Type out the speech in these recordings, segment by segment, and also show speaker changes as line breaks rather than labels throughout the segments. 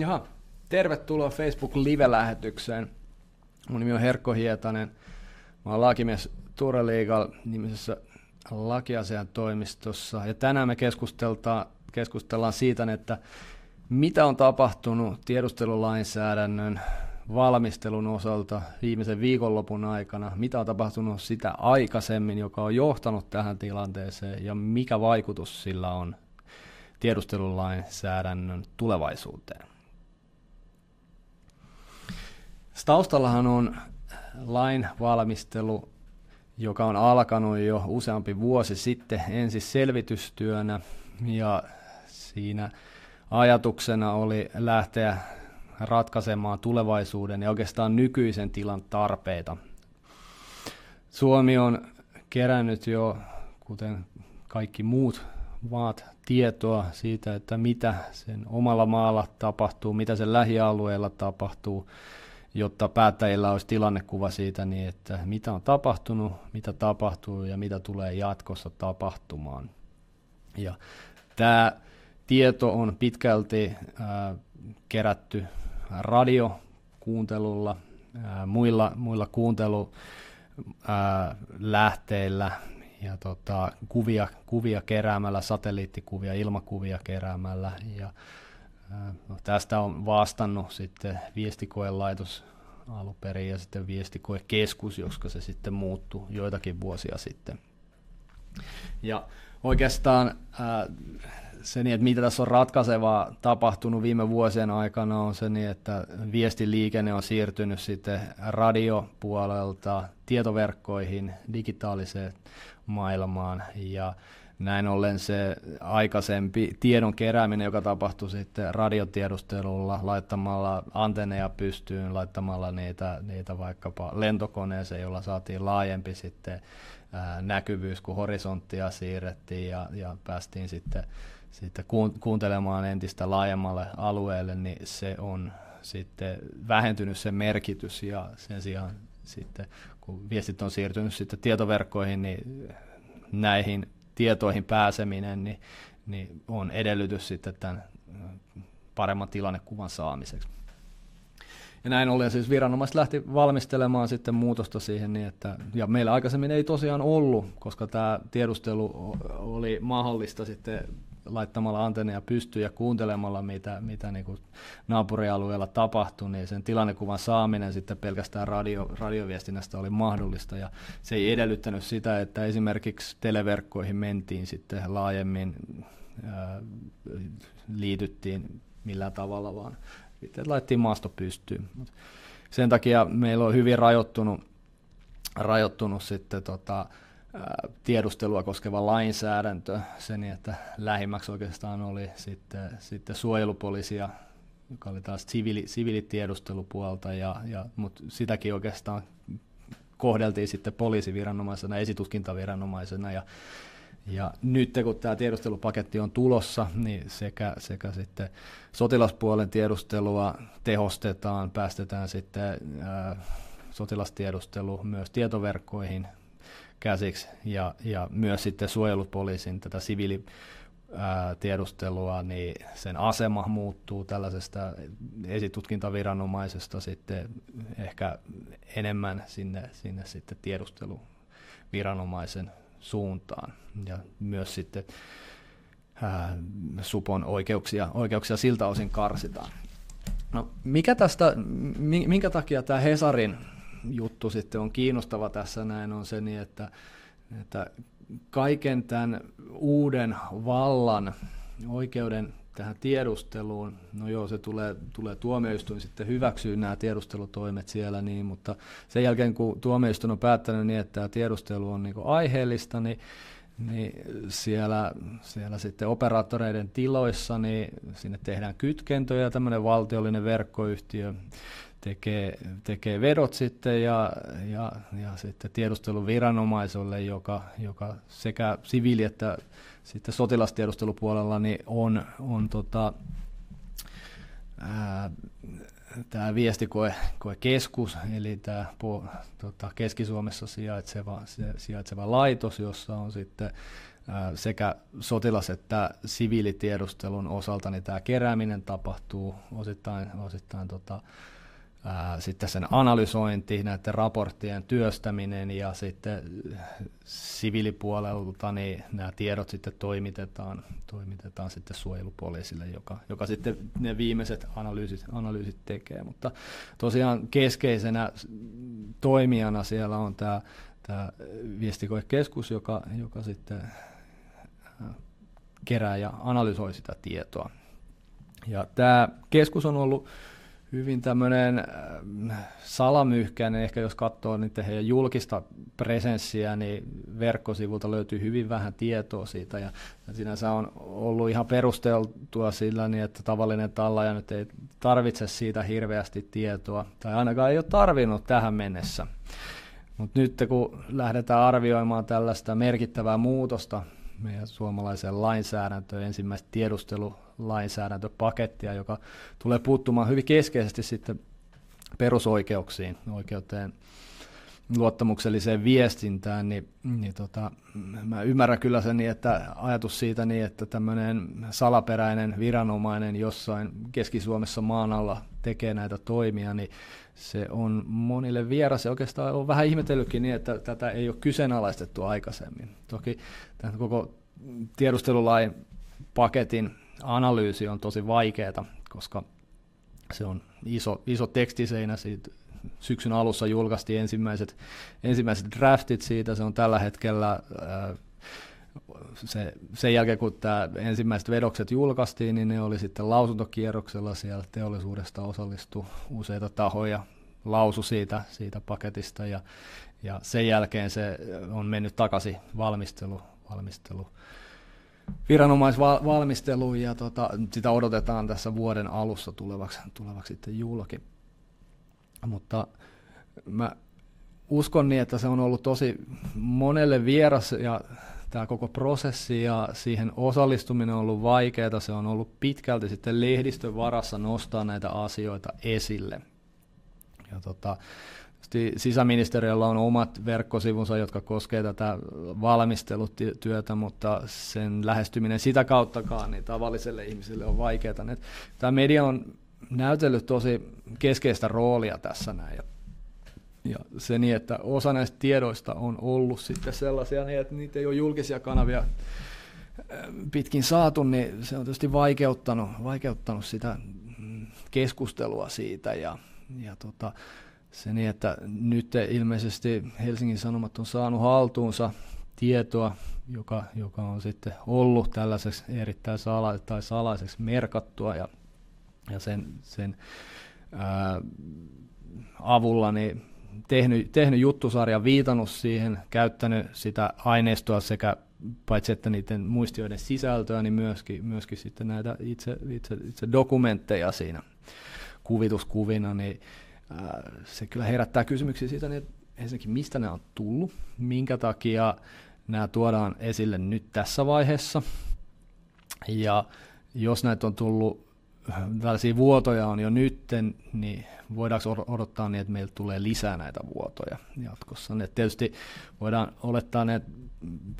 Jaha, tervetuloa Facebook Live-lähetykseen. Mun nimi on Herkko Hietanen. Mä oon lakimies Ture Legal nimisessä lakiasian toimistossa. Ja tänään me keskustellaan siitä, että mitä on tapahtunut tiedustelulainsäädännön valmistelun osalta viimeisen viikonlopun aikana, mitä on tapahtunut sitä aikaisemmin, joka on johtanut tähän tilanteeseen ja mikä vaikutus sillä on tiedustelulainsäädännön tulevaisuuteen. Taustallahan on lain valmistelu, joka on alkanut jo useampi vuosi sitten ensin selvitystyönä ja siinä ajatuksena oli lähteä ratkaisemaan tulevaisuuden ja oikeastaan nykyisen tilan tarpeita. Suomi on kerännyt jo, kuten kaikki muut maat, tietoa siitä, että mitä sen omalla maalla tapahtuu, mitä sen lähialueella tapahtuu, jotta päättäjillä olisi tilannekuva siitä, niin että mitä on tapahtunut, mitä tapahtuu ja mitä tulee jatkossa tapahtumaan. Ja tämä tieto on pitkälti äh, kerätty radiokuuntelulla, ää, muilla, muilla kuuntelulähteillä ja tota, kuvia, kuvia keräämällä, satelliittikuvia, ilmakuvia keräämällä. Ja, no, tästä on vastannut sitten viestikoelaitos alunperin ja sitten viestikoekeskus, koska se sitten muuttui joitakin vuosia sitten. Ja oikeastaan ää, se, niin, että mitä tässä on ratkaisevaa tapahtunut viime vuosien aikana, on se, niin, että viestiliikenne on siirtynyt sitten radiopuolelta tietoverkkoihin, digitaaliseen maailmaan, ja näin ollen se aikaisempi tiedon kerääminen, joka tapahtui sitten radiotiedustelulla, laittamalla antenneja pystyyn, laittamalla niitä, niitä vaikkapa lentokoneeseen, jolla saatiin laajempi sitten näkyvyys, kun horisonttia siirrettiin ja, ja päästiin sitten sitten kuuntelemaan entistä laajemmalle alueelle, niin se on sitten vähentynyt se merkitys ja sen sijaan sitten kun viestit on siirtynyt sitten tietoverkkoihin, niin näihin tietoihin pääseminen niin, niin on edellytys sitten tämän paremman tilannekuvan saamiseksi. Ja näin ollen siis viranomaiset lähti valmistelemaan sitten muutosta siihen niin, että, ja meillä aikaisemmin ei tosiaan ollut, koska tämä tiedustelu oli mahdollista sitten laittamalla antenneja pystyyn ja kuuntelemalla, mitä, mitä niin kuin naapurialueella tapahtui, niin sen tilannekuvan saaminen sitten pelkästään radio, radioviestinnästä oli mahdollista. Ja se ei edellyttänyt sitä, että esimerkiksi televerkkoihin mentiin sitten laajemmin, ää, liityttiin millään tavalla, vaan sitten laitettiin maasto pystyyn. Sen takia meillä on hyvin rajoittunut, rajoittunut sitten tota, tiedustelua koskeva lainsäädäntö sen, että lähimmäksi oikeastaan oli sitten, sitten suojelupoliisia, joka oli taas siviili, siviilitiedustelupuolta, ja, ja, mutta sitäkin oikeastaan kohdeltiin sitten poliisiviranomaisena, esitutkintaviranomaisena, ja, ja nyt kun tämä tiedustelupaketti on tulossa, niin sekä, sekä sitten sotilaspuolen tiedustelua tehostetaan, päästetään sitten ää, sotilastiedustelu myös tietoverkkoihin käsiksi ja, ja myös sitten suojelupoliisin tätä siviili tiedustelua, niin sen asema muuttuu tällaisesta esitutkintaviranomaisesta sitten ehkä enemmän sinne, sinne sitten tiedusteluviranomaisen suuntaan. Ja myös sitten ää, supon oikeuksia, oikeuksia siltä osin karsitaan. No, mikä tästä, minkä takia tämä Hesarin juttu sitten on kiinnostava tässä näin on se, niin että, että kaiken tämän uuden vallan, oikeuden tähän tiedusteluun, no joo, se tulee, tulee tuomioistuin sitten hyväksyä nämä tiedustelutoimet siellä, niin, mutta sen jälkeen kun tuomioistuin on päättänyt niin, että tämä tiedustelu on niin aiheellista, niin, niin siellä, siellä sitten operaattoreiden tiloissa, niin sinne tehdään kytkentöjä, tämmöinen valtiollinen verkkoyhtiö tekee, tekee vedot sitten ja, ja, ja sitten tiedusteluviranomaiselle, joka, joka sekä siviili- että sitten sotilastiedustelupuolella niin on, on tota, tämä viestikoekeskus, eli tämä tota, Keski-Suomessa sijaitseva, sijaitseva laitos, jossa on sitten sekä sotilas- että siviilitiedustelun osalta niin tämä kerääminen tapahtuu osittain, osittain tota, sitten sen analysointi, näiden raporttien työstäminen ja sitten siviilipuolelta niin nämä tiedot sitten toimitetaan, toimitetaan sitten suojelupoliisille, joka, joka sitten ne viimeiset analyysit, analyysit tekee. Mutta tosiaan keskeisenä toimijana siellä on tämä, tämä viestikoekeskus, joka, joka sitten kerää ja analysoi sitä tietoa. Ja tämä keskus on ollut hyvin tämmöinen äh, salamyhkäinen, ehkä jos katsoo niiden heidän julkista presenssiä, niin verkkosivulta löytyy hyvin vähän tietoa siitä, ja sinänsä on ollut ihan perusteltua sillä niin, että tavallinen tallaja nyt ei tarvitse siitä hirveästi tietoa, tai ainakaan ei ole tarvinnut tähän mennessä. Mutta nyt kun lähdetään arvioimaan tällaista merkittävää muutosta meidän suomalaiseen lainsäädäntöön, ensimmäistä tiedustelulainsäädäntöpakettia, joka tulee puuttumaan hyvin keskeisesti sitten perusoikeuksiin, oikeuteen luottamukselliseen viestintään, niin, niin tota, mä ymmärrän kyllä sen niin, että ajatus siitä niin, että tämmöinen salaperäinen viranomainen jossain Keski-Suomessa maan alla tekee näitä toimia, niin se on monille vieras ja oikeastaan on vähän ihmetellytkin niin, että tätä ei ole kyseenalaistettu aikaisemmin. Toki tämän koko tiedustelulain paketin analyysi on tosi vaikeaa, koska se on iso, iso tekstiseinä. Siitä syksyn alussa julkaistiin ensimmäiset, ensimmäiset draftit siitä, se on tällä hetkellä äh, se, sen jälkeen kun tämä ensimmäiset vedokset julkaistiin, niin ne oli sitten lausuntokierroksella siellä teollisuudesta osallistu useita tahoja, lausu siitä, siitä paketista ja, ja sen jälkeen se on mennyt takaisin valmistelu, valmistelu viranomaisvalmisteluun ja tota, sitä odotetaan tässä vuoden alussa tulevaksi, tulevaksi sitten julki. Mutta mä uskon niin, että se on ollut tosi monelle vieras ja tämä koko prosessi ja siihen osallistuminen on ollut vaikeaa. Se on ollut pitkälti sitten lehdistön varassa nostaa näitä asioita esille. Ja tota, sisäministeriöllä on omat verkkosivunsa, jotka koskevat tätä valmistelutyötä, mutta sen lähestyminen sitä kauttakaan niin tavalliselle ihmiselle on vaikeaa. Tämä media on näytellyt tosi keskeistä roolia tässä näin. Ja, ja se niin, että osa näistä tiedoista on ollut sitten sellaisia, niin, että niitä ei ole julkisia kanavia äh, pitkin saatu, niin se on tietysti vaikeuttanut, vaikeuttanut sitä mm, keskustelua siitä. Ja, ja tota, se niin, että nyt ilmeisesti Helsingin Sanomat on saanut haltuunsa tietoa, joka, joka on sitten ollut tällaiseksi erittäin sala- tai salaiseksi merkattua ja ja sen, sen ää, avulla niin tehnyt, tehnyt juttusarjan, viitannut siihen, käyttänyt sitä aineistoa sekä paitsi että niiden muistioiden sisältöä, niin myöskin, myöskin sitten näitä itse, itse, itse dokumentteja siinä kuvituskuvina, niin se kyllä herättää kysymyksiä siitä, niin ensinnäkin mistä nämä on tullut, minkä takia nämä tuodaan esille nyt tässä vaiheessa, ja jos näitä on tullut tällaisia vuotoja on jo nytten, niin voidaanko odottaa niin, että meillä tulee lisää näitä vuotoja jatkossa. Et tietysti voidaan olettaa, että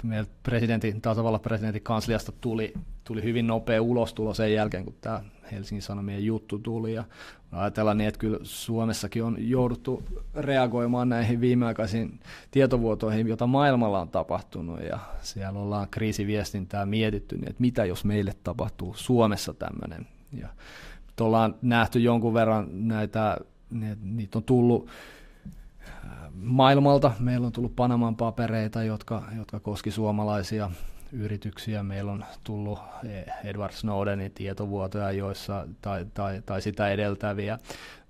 meillä presidentin, tasavallan presidentin kansliasta tuli, tuli hyvin nopea ulostulo sen jälkeen, kun tämä Helsingin Sanomien juttu tuli. Ja ajatellaan niin, että kyllä Suomessakin on jouduttu reagoimaan näihin viimeaikaisiin tietovuotoihin, joita maailmalla on tapahtunut. Ja siellä ollaan kriisiviestintää mietitty, niin että mitä jos meille tapahtuu Suomessa tämmöinen ja ollaan nähty jonkun verran näitä, niitä on tullut maailmalta. Meillä on tullut Panaman papereita, jotka, jotka koski suomalaisia yrityksiä. Meillä on tullut Edward Snowdenin tietovuotoja, joissa, tai, tai, tai sitä edeltäviä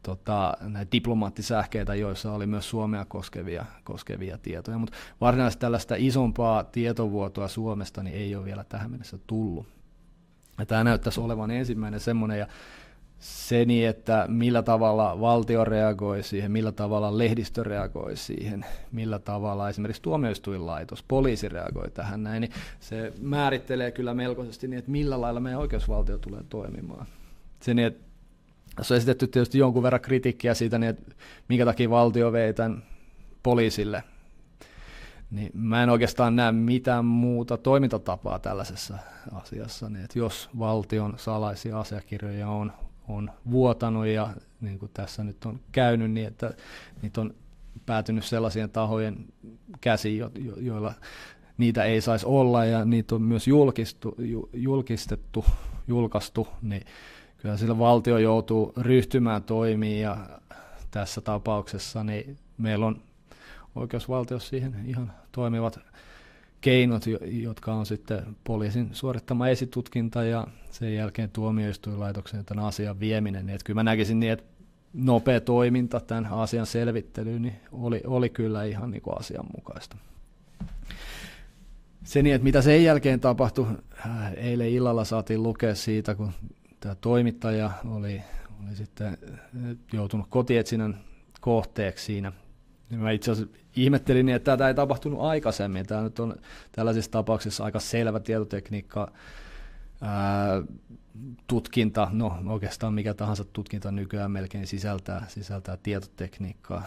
tota, näitä diplomaattisähkeitä, joissa oli myös Suomea koskevia, koskevia tietoja. Mutta varsinaisesti tällaista isompaa tietovuotoa Suomesta niin ei ole vielä tähän mennessä tullut. Ja tämä näyttäisi olevan ensimmäinen semmoinen, ja se että millä tavalla valtio reagoi siihen, millä tavalla lehdistö reagoi siihen, millä tavalla esimerkiksi tuomioistuinlaitos, poliisi reagoi tähän näin, niin se määrittelee kyllä melkoisesti niin, että millä lailla meidän oikeusvaltio tulee toimimaan. Se niin, että tässä on esitetty tietysti jonkun verran kritiikkiä siitä, niin että minkä takia valtio vei tämän poliisille niin mä en oikeastaan näe mitään muuta toimintatapaa tällaisessa asiassa. Niin että jos valtion salaisia asiakirjoja on, on vuotanut ja niin kuin tässä nyt on käynyt niin, että niitä on päätynyt sellaisien tahojen käsiin, jo, jo, joilla niitä ei saisi olla ja niitä on myös julkistu, ju, julkistettu, julkaistu, niin kyllä sillä valtio joutuu ryhtymään toimiin ja tässä tapauksessa niin meillä on oikeusvaltiossa siihen ihan toimivat keinot, jotka on sitten poliisin suorittama esitutkinta ja sen jälkeen tuomioistuinlaitoksen tämän asian vieminen. Niin että kyllä mä näkisin niin, että nopea toiminta tämän asian selvittelyyn niin oli, oli kyllä ihan niin kuin asianmukaista. Se niin, että mitä sen jälkeen tapahtui, äh, eilen illalla saatiin lukea siitä, kun tämä toimittaja oli, oli sitten joutunut kotietsinnän kohteeksi siinä – mä itse asiassa ihmettelin, että tätä ei tapahtunut aikaisemmin. Tämä nyt on tällaisissa tapauksissa aika selvä tietotekniikka, ää, tutkinta, no oikeastaan mikä tahansa tutkinta nykyään melkein sisältää, sisältää tietotekniikkaa.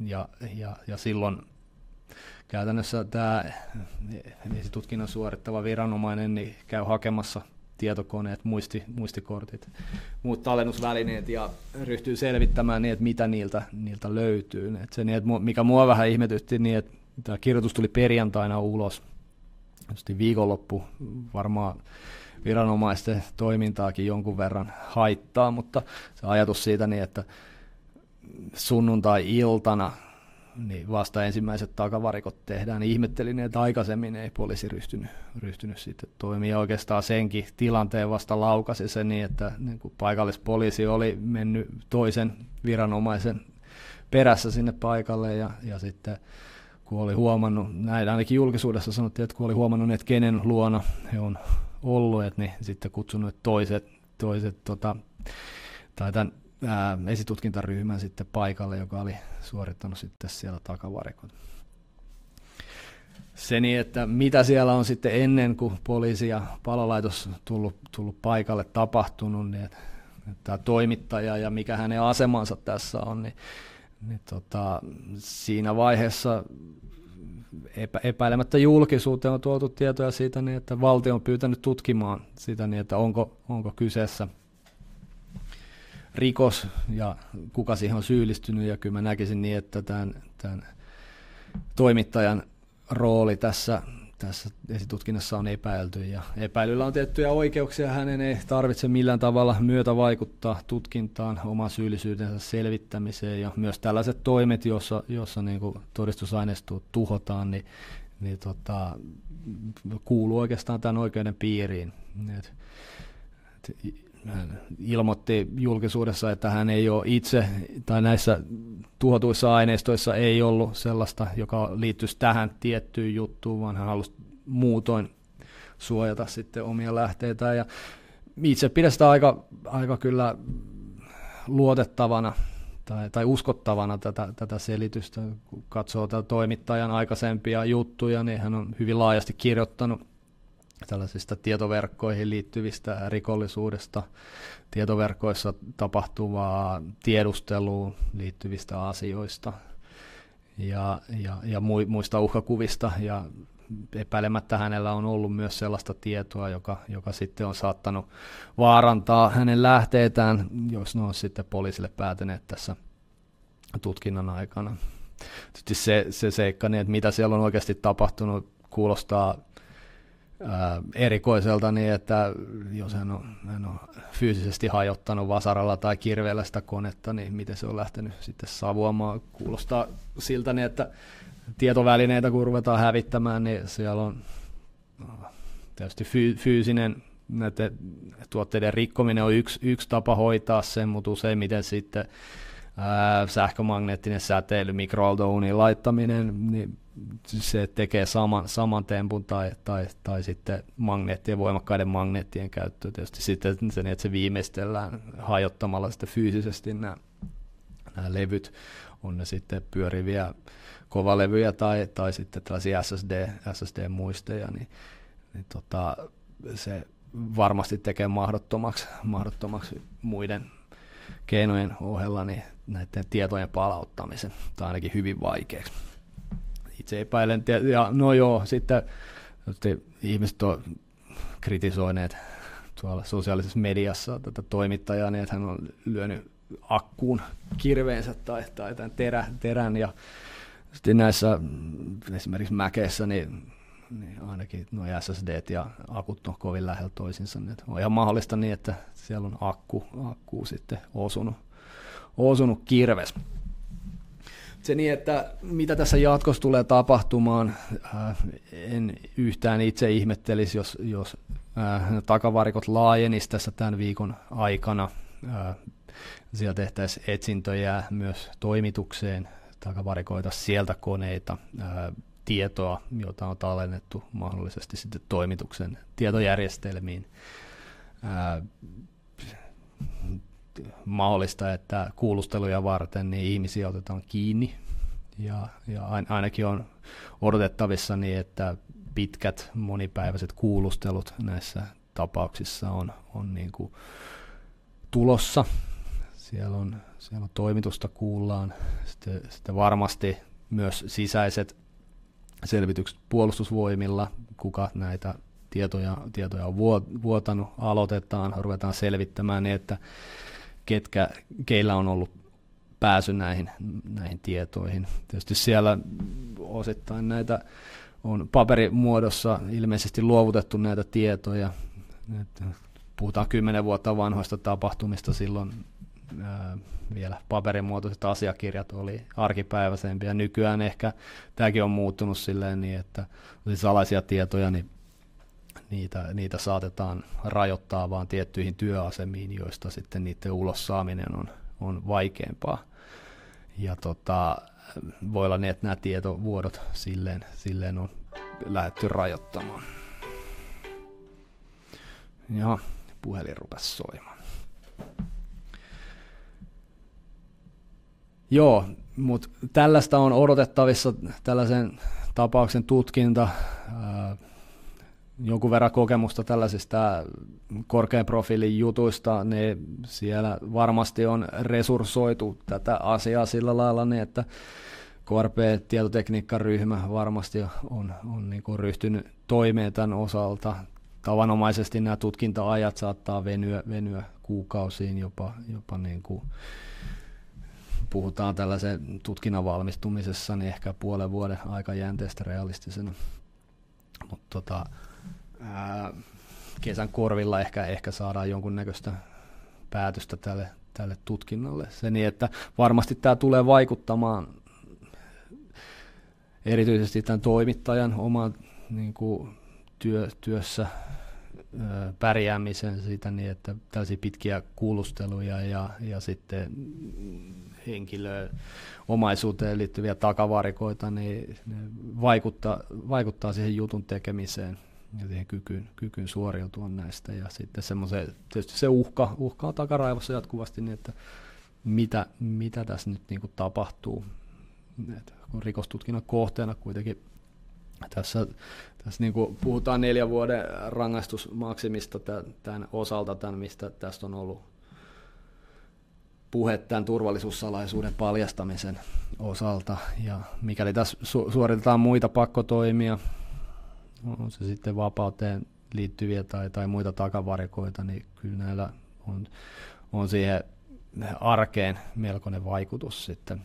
Ja, ja, ja silloin käytännössä tämä tutkinnan suorittava viranomainen niin käy hakemassa tietokoneet, muisti, muistikortit, muut tallennusvälineet ja ryhtyy selvittämään niin, että mitä niiltä, niiltä löytyy. Et se, niin, että mikä mua vähän ihmetytti, niin että tämä kirjoitus tuli perjantaina ulos. Sitten viikonloppu varmaan viranomaisten toimintaakin jonkun verran haittaa, mutta se ajatus siitä niin, että sunnuntai-iltana niin vasta ensimmäiset takavarikot tehdään. Niin ihmettelin, että aikaisemmin ei poliisi ryhtynyt, ryhtynyt sitten toimia. Oikeastaan senkin tilanteen vasta laukasi se niin, että niin kuin paikallispoliisi oli mennyt toisen viranomaisen perässä sinne paikalle ja, ja sitten kun oli huomannut, näin ainakin julkisuudessa sanottiin, että kun oli huomannut, että kenen luona he on ollut, että niin sitten kutsunut toiset, toiset tota, tai tämän ää, esitutkintaryhmän sitten paikalle, joka oli suorittanut sitten siellä takavarikot. Se niin, että mitä siellä on sitten ennen kuin poliisi ja palolaitos tullut, tullut paikalle tapahtunut, niin että, että toimittaja ja mikä hänen asemansa tässä on, niin, niin tota, siinä vaiheessa epä, epäilemättä julkisuuteen on tuotu tietoja siitä, niin että valtio on pyytänyt tutkimaan sitä, niin että onko, onko kyseessä – rikos ja kuka siihen on syyllistynyt. Ja kyllä mä näkisin niin, että tämän, tämän toimittajan rooli tässä, tässä esitutkinnassa on epäilty. Ja epäilyllä on tiettyjä oikeuksia, hänen ei tarvitse millään tavalla myötä vaikuttaa tutkintaan, oman syyllisyytensä selvittämiseen. Ja myös tällaiset toimet, joissa, joissa niin todistusaineistoa tuhotaan, niin, niin tota, kuuluu oikeastaan tämän oikeuden piiriin. Et, et, hän ilmoitti julkisuudessa, että hän ei ole itse, tai näissä tuhotuissa aineistoissa ei ollut sellaista, joka liittyisi tähän tiettyyn juttuun, vaan hän halusi muutoin suojata sitten omia lähteitä. Ja itse pidän sitä aika, aika kyllä luotettavana tai, tai uskottavana tätä, tätä selitystä. Kun katsoo toimittajan aikaisempia juttuja, niin hän on hyvin laajasti kirjoittanut tällaisista tietoverkkoihin liittyvistä rikollisuudesta, tietoverkkoissa tapahtuvaa tiedusteluun liittyvistä asioista ja, ja, ja muista uhkakuvista ja epäilemättä hänellä on ollut myös sellaista tietoa, joka, joka sitten on saattanut vaarantaa hänen lähteetään, jos ne on sitten poliisille päätyneet tässä tutkinnan aikana. Tietysti se, se seikka, niin että mitä siellä on oikeasti tapahtunut, kuulostaa ää, erikoiselta niin, että jos hän on, hän on fyysisesti hajottanut vasaralla tai kirveellä sitä konetta, niin miten se on lähtenyt sitten savuamaan. Kuulostaa siltä, niin, että tietovälineitä kun ruvetaan hävittämään, niin siellä on tietysti fyysinen näiden tuotteiden rikkominen on yksi, yksi tapa hoitaa sen, mutta useimmiten sitten ää, sähkömagneettinen säteily, mikroaaltouuniin laittaminen, niin se tekee saman, saman tempun tai, tai, tai sitten magneettien, voimakkaiden magneettien käyttö. Tietysti sitten sen, että se viimeistellään hajottamalla sitten fyysisesti nämä, nämä levyt, on ne sitten pyöriviä kovalevyjä tai, tai sitten tällaisia SSD, SSD-muisteja, niin, niin tota, se varmasti tekee mahdottomaksi, mahdottomaksi muiden keinojen ohella niin näiden tietojen palauttamisen, tai ainakin hyvin vaikeaksi itse epäilen, ja no joo, sitten ihmiset on kritisoineet tuolla sosiaalisessa mediassa tätä toimittajaa, niin että hän on lyönyt akkuun kirveensä tai, tai tämän terä, terän, ja sitten näissä esimerkiksi mäkeissä, niin, niin ainakin nuo SSD ja akut on kovin lähellä toisinsa. Niin on ihan mahdollista niin, että siellä on akku, akku sitten osunut, osunut kirves se niin, että mitä tässä jatkossa tulee tapahtumaan, äh, en yhtään itse ihmettelisi, jos, jos äh, takavarikot laajenisi tässä tämän viikon aikana. Äh, siellä tehtäisiin etsintöjä myös toimitukseen, takavarikoita sieltä koneita, tietoa, jota on tallennettu mahdollisesti sitten toimituksen tietojärjestelmiin mahdollista, että kuulusteluja varten niin ihmisiä otetaan kiinni. Ja, ja ainakin on odotettavissa niin, että pitkät monipäiväiset kuulustelut näissä tapauksissa on, on niin kuin tulossa. Siellä on, siellä on toimitusta kuullaan. Sitten, sitten varmasti myös sisäiset selvitykset puolustusvoimilla, kuka näitä tietoja, tietoja on vuotanut, aloitetaan, ruvetaan selvittämään niin, että ketkä, keillä on ollut pääsy näihin, näihin tietoihin. Tietysti siellä osittain näitä on paperimuodossa ilmeisesti luovutettu näitä tietoja. Puhutaan kymmenen vuotta vanhoista tapahtumista silloin ää, vielä paperimuotoiset asiakirjat oli arkipäiväisempiä. Nykyään ehkä tämäkin on muuttunut silleen niin, että salaisia tietoja, niin niitä, niitä saatetaan rajoittaa vain tiettyihin työasemiin, joista sitten niiden ulos saaminen on, on vaikeampaa. Ja tota, voi olla niin, että nämä tietovuodot silleen, silleen on lähdetty rajoittamaan. Ja puhelin rupesi soimaan. Joo, mutta tällaista on odotettavissa tällaisen tapauksen tutkinta. Jonkun verran kokemusta tällaisista korkean profiilin jutuista, niin siellä varmasti on resurssoitu tätä asiaa sillä lailla, niin että KRP-tietotekniikkaryhmä varmasti on, on niin kuin ryhtynyt toimeen tämän osalta. Tavanomaisesti nämä tutkinta-ajat saattaa venyä, venyä kuukausiin, jopa, jopa niin kuin puhutaan tällaisen tutkinnan valmistumisessa, niin ehkä puolen vuoden aikajänteestä realistisena. Mutta tota, ää, kesän korvilla ehkä, ehkä saadaan jonkunnäköistä päätöstä tälle, tälle tutkinnalle. Se niin, että varmasti tämä tulee vaikuttamaan erityisesti tämän toimittajan omaan niin kuin, työ, työssä pärjäämisen siitä niin, että tällaisia pitkiä kuulusteluja ja, ja sitten henkilöön omaisuuteen liittyviä takavarikoita, niin ne vaikuttaa, vaikuttaa siihen jutun tekemiseen ja siihen kykyyn, kykyyn suoriutua näistä. Ja sitten semmoisen, tietysti se uhka, uhka on takaraivossa jatkuvasti, niin että mitä, mitä tässä nyt niin kuin tapahtuu. Et kun rikostutkinnan kohteena kuitenkin tässä, tässä niin kuin puhutaan neljän vuoden rangaistusmaksimista tämän osalta, tämän, mistä tästä on ollut puhe tämän turvallisuussalaisuuden paljastamisen osalta. Ja mikäli tässä su- suoritetaan muita pakkotoimia, on se sitten vapauteen liittyviä tai, tai muita takavarikoita, niin kyllä näillä on, on siihen arkeen melkoinen vaikutus sitten.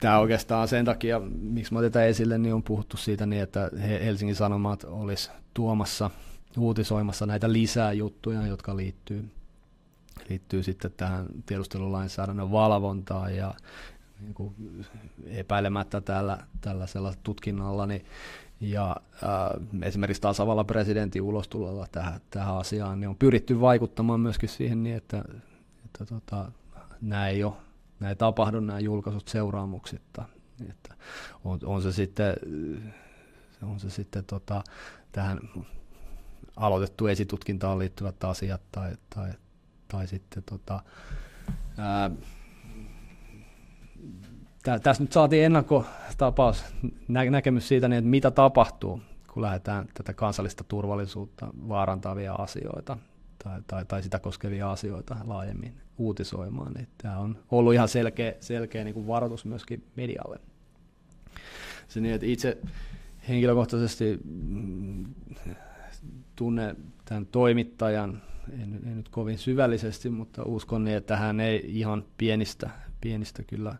Tämä oikeastaan sen takia, miksi mä otetaan esille, niin on puhuttu siitä niin, että Helsingin Sanomat olisi tuomassa, uutisoimassa näitä lisää juttuja, jotka liittyy, liittyy sitten tähän tiedustelulainsäädännön valvontaan ja, niin kuin epäilemättä tällä, tällaisella tutkinnalla, niin, ja äh, esimerkiksi tasavallan presidentin ulostulolla tähän, tähän asiaan, niin on pyritty vaikuttamaan myöskin siihen niin, että, että tota, nämä ei ole ei tapahdu nämä julkaisut seuraamuksitta. Että on, on se sitten, on se sitten tota, tähän aloitettu esitutkintaan liittyvät asiat tai, tai, tai sitten tota, ää, tässä nyt saatiin ennakkotapaus, nä- näkemys siitä, niin, että mitä tapahtuu, kun lähdetään tätä kansallista turvallisuutta vaarantavia asioita tai, tai, tai sitä koskevia asioita laajemmin uutisoimaan. Niin tämä on ollut ihan selkeä, selkeä niin kuin varoitus myöskin medialle. se niin, että itse henkilökohtaisesti mm, tunne tämän toimittajan, en, en nyt kovin syvällisesti, mutta uskon niin, että hän ei ihan pienistä, pienistä kyllä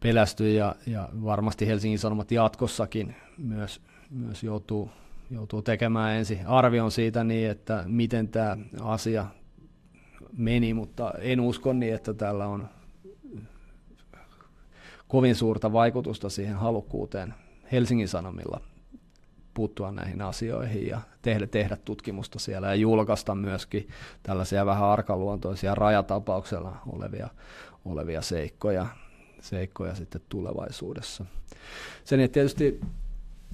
pelästy ja, ja varmasti Helsingin Sanomat jatkossakin myös, myös joutuu, joutuu tekemään ensin arvion siitä niin, että miten tämä asia meni, mutta en usko niin, että tällä on kovin suurta vaikutusta siihen halukkuuteen Helsingin Sanomilla puuttua näihin asioihin ja tehdä, tehdä tutkimusta siellä ja julkaista myöskin tällaisia vähän arkaluontoisia rajatapauksella olevia, olevia seikkoja, seikkoja sitten tulevaisuudessa. Sen tietysti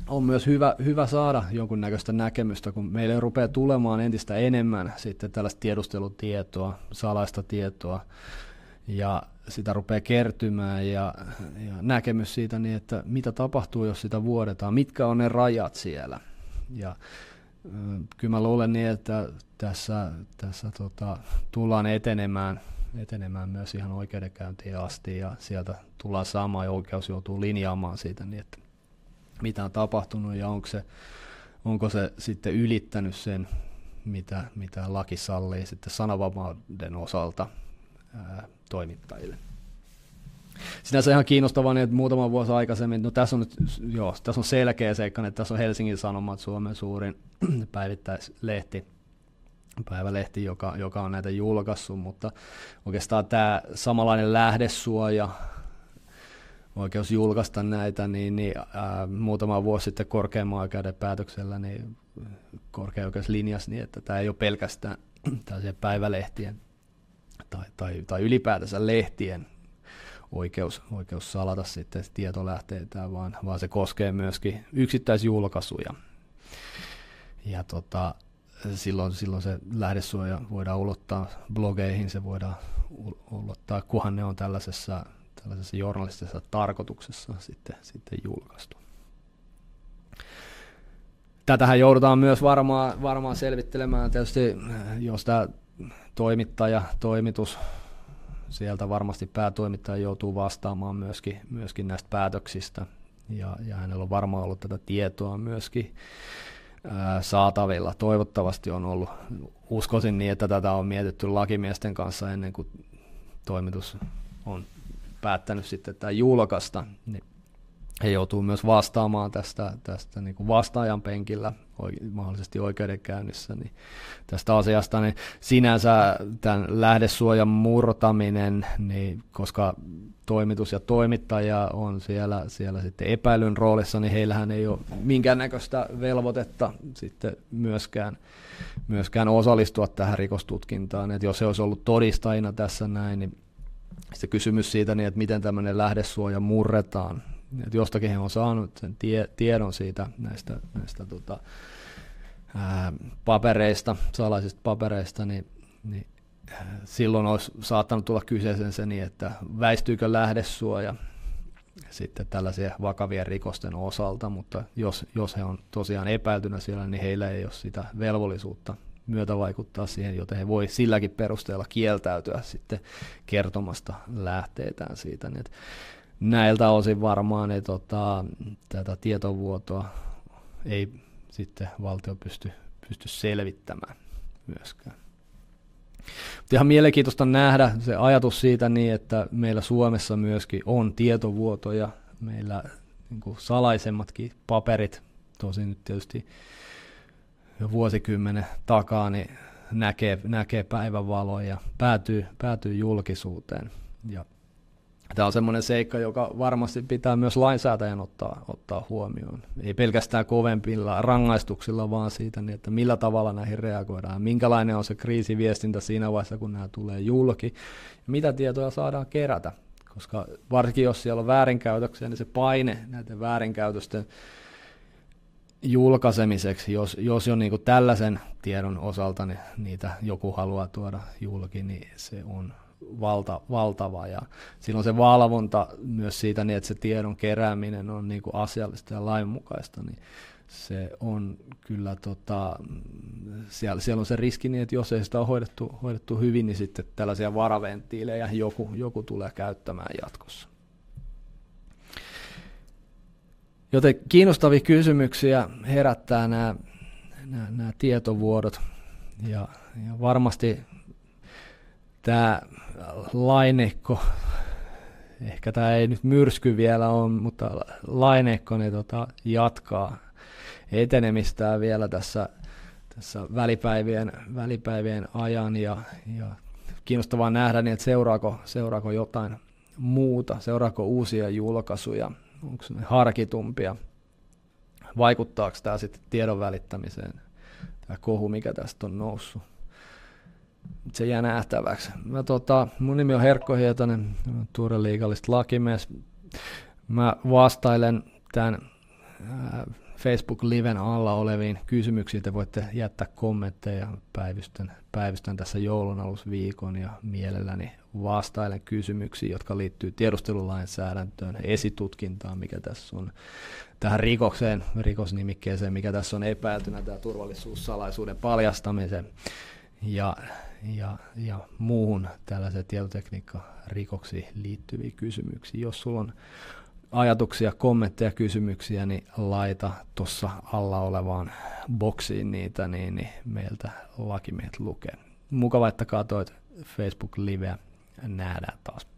on myös hyvä, hyvä saada jonkunnäköistä näkemystä, kun meille rupeaa tulemaan entistä enemmän sitten tällaista tiedustelutietoa, salaista tietoa, ja sitä rupeaa kertymään ja, ja näkemys siitä, niin että mitä tapahtuu, jos sitä vuodetaan, mitkä on ne rajat siellä. Ja kyllä mä luulen niin, että tässä, tässä tota, tullaan etenemään, etenemään myös ihan oikeudenkäyntiin asti ja sieltä tullaan saamaan ja oikeus joutuu linjaamaan siitä, niin että mitä on tapahtunut ja onko se, onko se sitten ylittänyt sen, mitä, mitä laki sallii sitten sananvapauden osalta ää, toimittajille. Sinänsä ihan kiinnostavaa, niin että muutama vuosi aikaisemmin, no tässä on nyt, joo, tässä on selkeä seikka, että tässä on Helsingin Sanomat, Suomen suurin päivittäislehti, päivälehti, joka, joka on näitä julkaissut, mutta oikeastaan tämä samanlainen lähdesuoja, oikeus julkaista näitä, niin, niin ää, muutama vuosi sitten korkeamman oikeuden päätöksellä niin korkea oikeus linjasi niin, että tämä ei ole pelkästään päivälehtien tai, tai, tai ylipäätänsä lehtien oikeus, oikeus salata sitten tietolähteitä, vaan, vaan se koskee myöskin yksittäisjulkaisuja. Ja tota, silloin, silloin se lähdesuoja voidaan ulottaa blogeihin, se voidaan ulottaa, kunhan ne on tällaisessa, tällaisessa journalistisessa tarkoituksessa sitten, sitten julkaistu. Tätähän joudutaan myös varmaan, varmaan selvittelemään. Tietysti, jos tämä toimittaja, toimitus, sieltä varmasti päätoimittaja joutuu vastaamaan myöskin, myöskin näistä päätöksistä, ja, ja hänellä on varmaan ollut tätä tietoa myöskin saatavilla. Toivottavasti on ollut, uskoisin niin, että tätä on mietitty lakimiesten kanssa ennen kuin toimitus on päättänyt sitten tämä julkaista, niin he joutuu myös vastaamaan tästä, tästä niin kuin vastaajan penkillä, mahdollisesti oikeudenkäynnissä, niin tästä asiasta, niin sinänsä tämän lähdesuojan murtaminen, niin koska toimitus ja toimittaja on siellä, siellä sitten epäilyn roolissa, niin heillähän ei ole minkäännäköistä velvoitetta sitten myöskään, myöskään osallistua tähän rikostutkintaan, että jos he olisi ollut todistajina tässä näin, niin se kysymys siitä, niin että miten tämmöinen lähdesuoja murretaan, että jostakin he on saanut sen tie, tiedon siitä näistä, näistä tota, ää, papereista, salaisista papereista, niin, niin silloin olisi saattanut tulla kyseeseen se niin, että väistyykö lähdesuoja sitten tällaisia vakavien rikosten osalta, mutta jos, jos he on tosiaan epäiltynä siellä, niin heillä ei ole sitä velvollisuutta myötä vaikuttaa siihen, joten he voi silläkin perusteella kieltäytyä sitten kertomasta lähteetään siitä. Niin näiltä osin varmaan niin tota, tätä tietovuotoa ei sitten valtio pysty, pysty selvittämään myöskään. Mutta ihan mielenkiintoista nähdä se ajatus siitä niin, että meillä Suomessa myöskin on tietovuotoja, meillä niin kuin salaisemmatkin paperit, tosin nyt tietysti jo vuosikymmenen takaa, niin näkee, näkee päivänvaloa ja päätyy, päätyy julkisuuteen. Ja Tämä on semmoinen seikka, joka varmasti pitää myös lainsäätäjän ottaa, ottaa huomioon. Ei pelkästään kovempilla rangaistuksilla, vaan siitä, niin että millä tavalla näihin reagoidaan. Minkälainen on se kriisiviestintä siinä vaiheessa, kun nämä tulee julki. Ja mitä tietoja saadaan kerätä. Koska varsinkin jos siellä on väärinkäytöksiä, niin se paine näiden väärinkäytösten julkaisemiseksi, jos, jos jo niin tällaisen tiedon osalta niin niitä joku haluaa tuoda julki, niin se on valta, valtava ja silloin se valvonta myös siitä, niin että se tiedon kerääminen on niin kuin asiallista ja lainmukaista, niin se on kyllä, tota, siellä, siellä on se riski niin, että jos ei sitä ole hoidettu, hoidettu hyvin, niin sitten tällaisia varaventtiilejä joku, joku tulee käyttämään jatkossa. Joten kiinnostavia kysymyksiä herättää nämä, nämä, nämä tietovuodot ja, ja varmasti tämä lainekko, ehkä tämä ei nyt myrsky vielä ole, mutta lainekko niin tota, jatkaa etenemistään vielä tässä, tässä välipäivien, välipäivien ajan ja, ja kiinnostavaa nähdä, niin että seuraako, seuraako jotain muuta, seuraako uusia julkaisuja, onko ne harkitumpia, vaikuttaako tämä sitten tiedon välittämiseen, tämä kohu, mikä tästä on noussut. Se jää nähtäväksi. Mä, tota, mun nimi on Herkko Hietanen, Tuure liigalliset lakimies. Mä vastailen tämän Facebook-liven alla oleviin kysymyksiin. Te voitte jättää kommentteja. Päivystän, päivystän tässä joulun alusviikon ja mielelläni vastailen kysymyksiin, jotka liittyy tiedustelulainsäädäntöön, esitutkintaan, mikä tässä on, tähän rikokseen, rikosnimikkeeseen, mikä tässä on epäiltynä, tämä turvallisuussalaisuuden paljastamisen ja, ja, ja muuhun tällaiseen tietotekniikkarikoksiin liittyviin kysymyksiin. Jos sulla on ajatuksia, kommentteja, kysymyksiä, niin laita tuossa alla olevaan boksiin niitä, niin, niin meiltä lakimiehet lukee. Mukava, että katsoit Facebook-liveä. Nähdään taas.